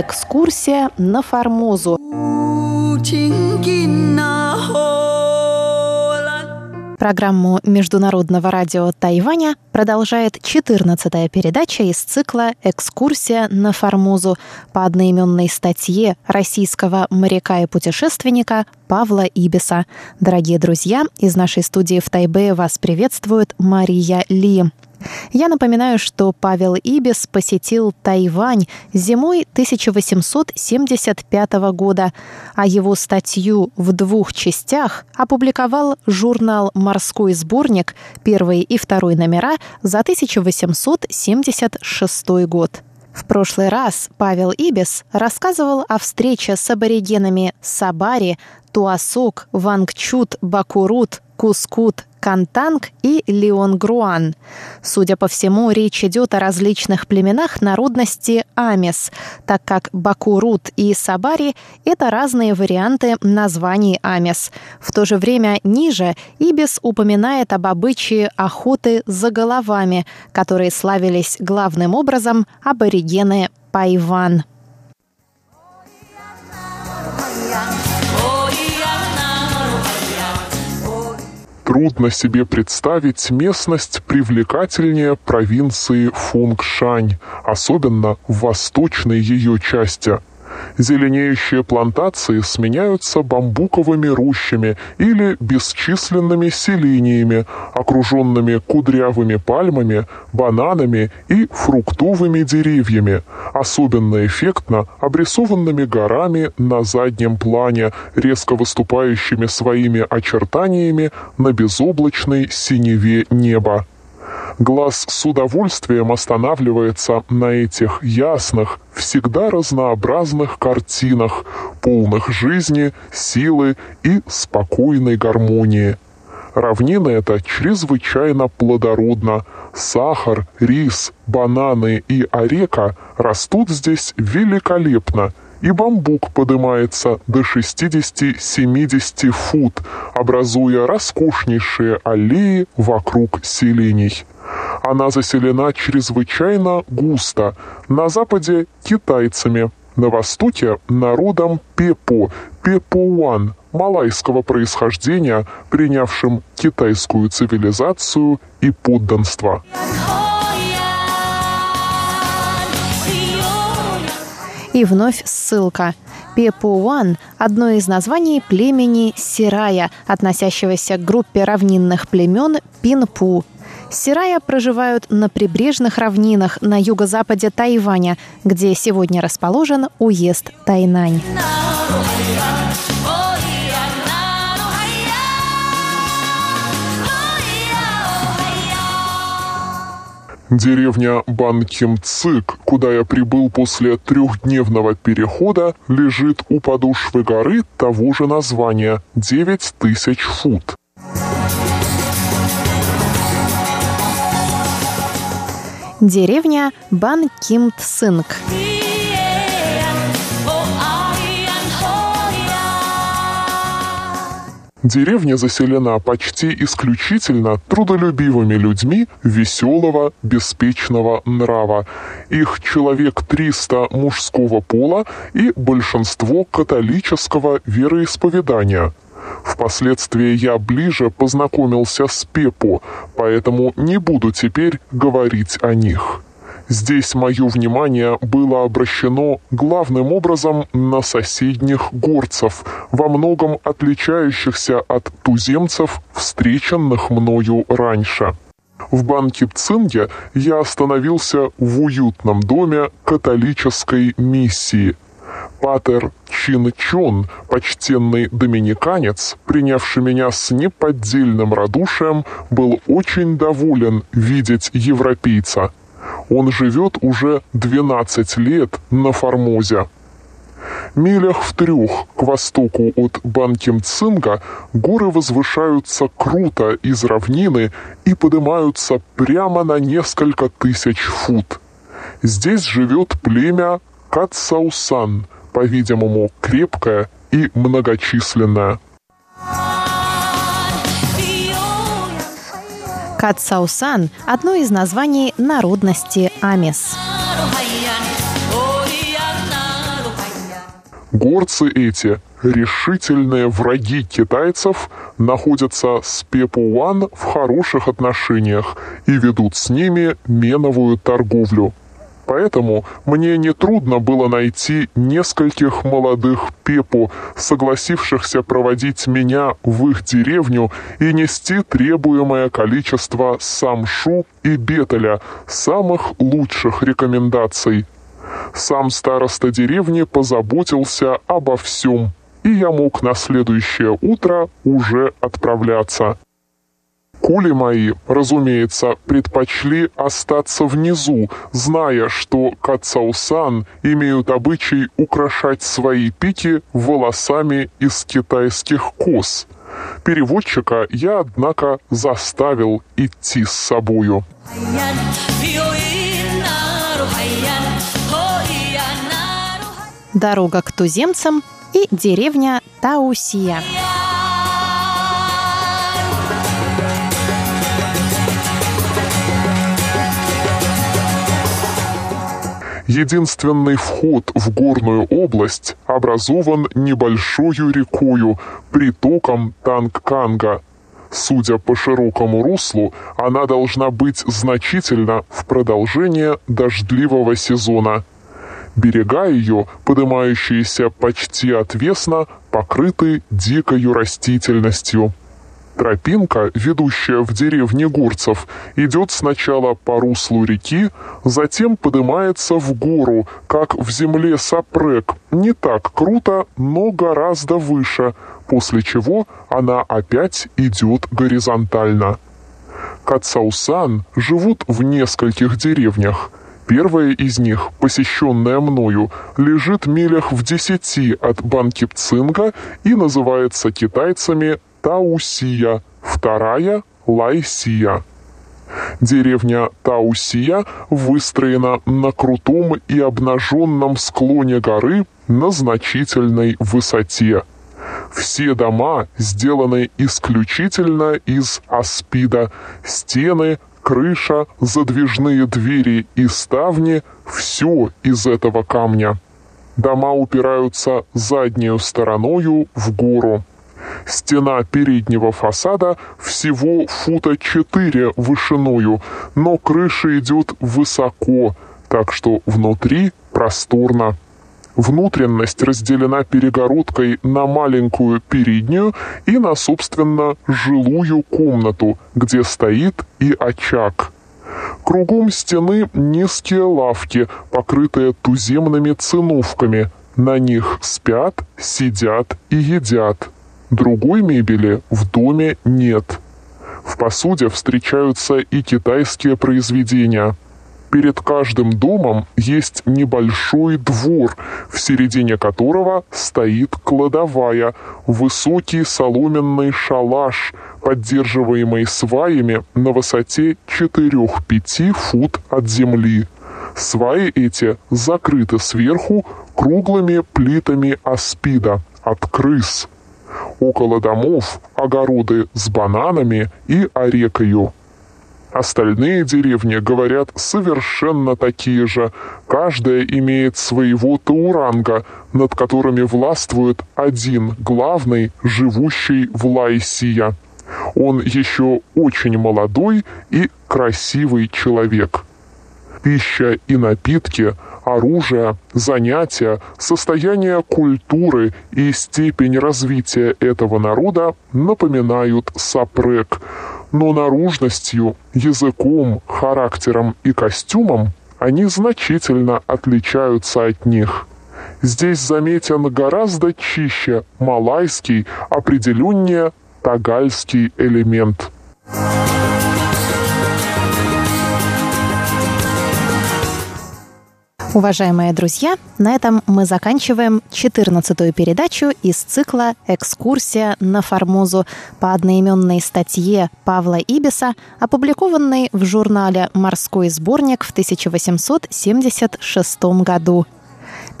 Экскурсия на Формозу. Программу Международного радио Тайваня продолжает 14-я передача из цикла «Экскурсия на Формозу» по одноименной статье российского моряка и путешественника Павла Ибиса. Дорогие друзья, из нашей студии в Тайбе вас приветствует Мария Ли. Я напоминаю, что Павел Ибис посетил Тайвань зимой 1875 года, а его статью в двух частях опубликовал журнал «Морской сборник» первый и второй номера за 1876 год. В прошлый раз Павел Ибис рассказывал о встрече с аборигенами Сабари, Туасук, Вангчут, Бакурут, Кускут, Кантанг и Леонгруан. Судя по всему, речь идет о различных племенах народности Амис, так как Бакурут и Сабари – это разные варианты названий Амис. В то же время ниже Ибис упоминает об обычае охоты за головами, которые славились главным образом аборигены Пайван. Трудно себе представить местность привлекательнее провинции Фунгшань, особенно в восточной ее части – Зеленеющие плантации сменяются бамбуковыми рощами или бесчисленными селениями, окруженными кудрявыми пальмами, бананами и фруктовыми деревьями, особенно эффектно обрисованными горами на заднем плане, резко выступающими своими очертаниями на безоблачной синеве неба. Глаз с удовольствием останавливается на этих ясных, всегда разнообразных картинах, полных жизни, силы и спокойной гармонии. Равнина эта чрезвычайно плодородна. Сахар, рис, бананы и орека растут здесь великолепно, и бамбук поднимается до 60-70 фут, образуя роскошнейшие аллеи вокруг селений. Она заселена чрезвычайно густо. На западе – китайцами, на востоке – народом Пепо, Пепуан, малайского происхождения, принявшим китайскую цивилизацию и подданство. И вновь ссылка. Пепуан – одно из названий племени Сирая, относящегося к группе равнинных племен Пинпу. Сирая проживают на прибрежных равнинах на юго-западе Тайваня, где сегодня расположен уезд Тайнань. Деревня Банкимцик, куда я прибыл после трехдневного перехода, лежит у подошвы горы того же названия – 9000 фут. Деревня Банкимцинг. Деревня заселена почти исключительно трудолюбивыми людьми веселого, беспечного нрава. Их человек 300 мужского пола и большинство католического вероисповедания. Впоследствии я ближе познакомился с Пепо, поэтому не буду теперь говорить о них. Здесь мое внимание было обращено главным образом на соседних горцев, во многом отличающихся от туземцев, встреченных мною раньше. В банке Цинге я остановился в уютном доме католической миссии. Патер Чин Чон, почтенный доминиканец, принявший меня с неподдельным радушием, был очень доволен видеть европейца – он живет уже 12 лет на Формозе. Милях в трех к востоку от Банкимцинга горы возвышаются круто из равнины и поднимаются прямо на несколько тысяч фут. Здесь живет племя Катсаусан, по-видимому, крепкое и многочисленное. Катсаусан – одно из названий народности Амис. Горцы эти, решительные враги китайцев, находятся с Пепуан в хороших отношениях и ведут с ними меновую торговлю. Поэтому мне нетрудно было найти нескольких молодых пепу, согласившихся проводить меня в их деревню и нести требуемое количество самшу и бетеля, самых лучших рекомендаций. Сам староста деревни позаботился обо всем, и я мог на следующее утро уже отправляться. Кули мои, разумеется, предпочли остаться внизу, зная, что Кацаусан имеют обычай украшать свои пики волосами из китайских коз. Переводчика я, однако, заставил идти с собою. Дорога к туземцам и деревня Таусия. Единственный вход в горную область образован небольшой рекою, притоком Тангканга. Судя по широкому руслу, она должна быть значительна в продолжение дождливого сезона. Берега ее, поднимающиеся почти отвесно, покрыты дикою растительностью. Тропинка, ведущая в деревне Гурцев, идет сначала по руслу реки, затем поднимается в гору, как в земле Сапрек, не так круто, но гораздо выше, после чего она опять идет горизонтально. Кацаусан живут в нескольких деревнях. Первая из них, посещенная мною, лежит милях в десяти от Банкипцинга и называется китайцами Таусия, вторая – Лайсия. Деревня Таусия выстроена на крутом и обнаженном склоне горы на значительной высоте. Все дома сделаны исключительно из аспида. Стены, крыша, задвижные двери и ставни – все из этого камня. Дома упираются заднюю стороною в гору. Стена переднего фасада всего фута 4 вышиною, но крыша идет высоко, так что внутри просторно. Внутренность разделена перегородкой на маленькую переднюю и на, собственно, жилую комнату, где стоит и очаг. Кругом стены низкие лавки, покрытые туземными циновками. На них спят, сидят и едят. Другой мебели в доме нет. В посуде встречаются и китайские произведения. Перед каждым домом есть небольшой двор, в середине которого стоит кладовая, высокий соломенный шалаш, поддерживаемый сваями на высоте 4-5 фут от земли. Сваи эти закрыты сверху круглыми плитами аспида от крыс. Около домов огороды с бананами и орекою. Остальные деревни, говорят, совершенно такие же. Каждая имеет своего тауранга, над которыми властвует один главный, живущий в Лайсия. Он еще очень молодой и красивый человек. Пища и напитки – оружие, занятия, состояние культуры и степень развития этого народа напоминают сапрек, но наружностью, языком, характером и костюмом они значительно отличаются от них. Здесь заметен гораздо чище малайский, определеннее тагальский элемент. Уважаемые друзья, на этом мы заканчиваем 14-ю передачу из цикла «Экскурсия на Формозу» по одноименной статье Павла Ибиса, опубликованной в журнале «Морской сборник» в 1876 году.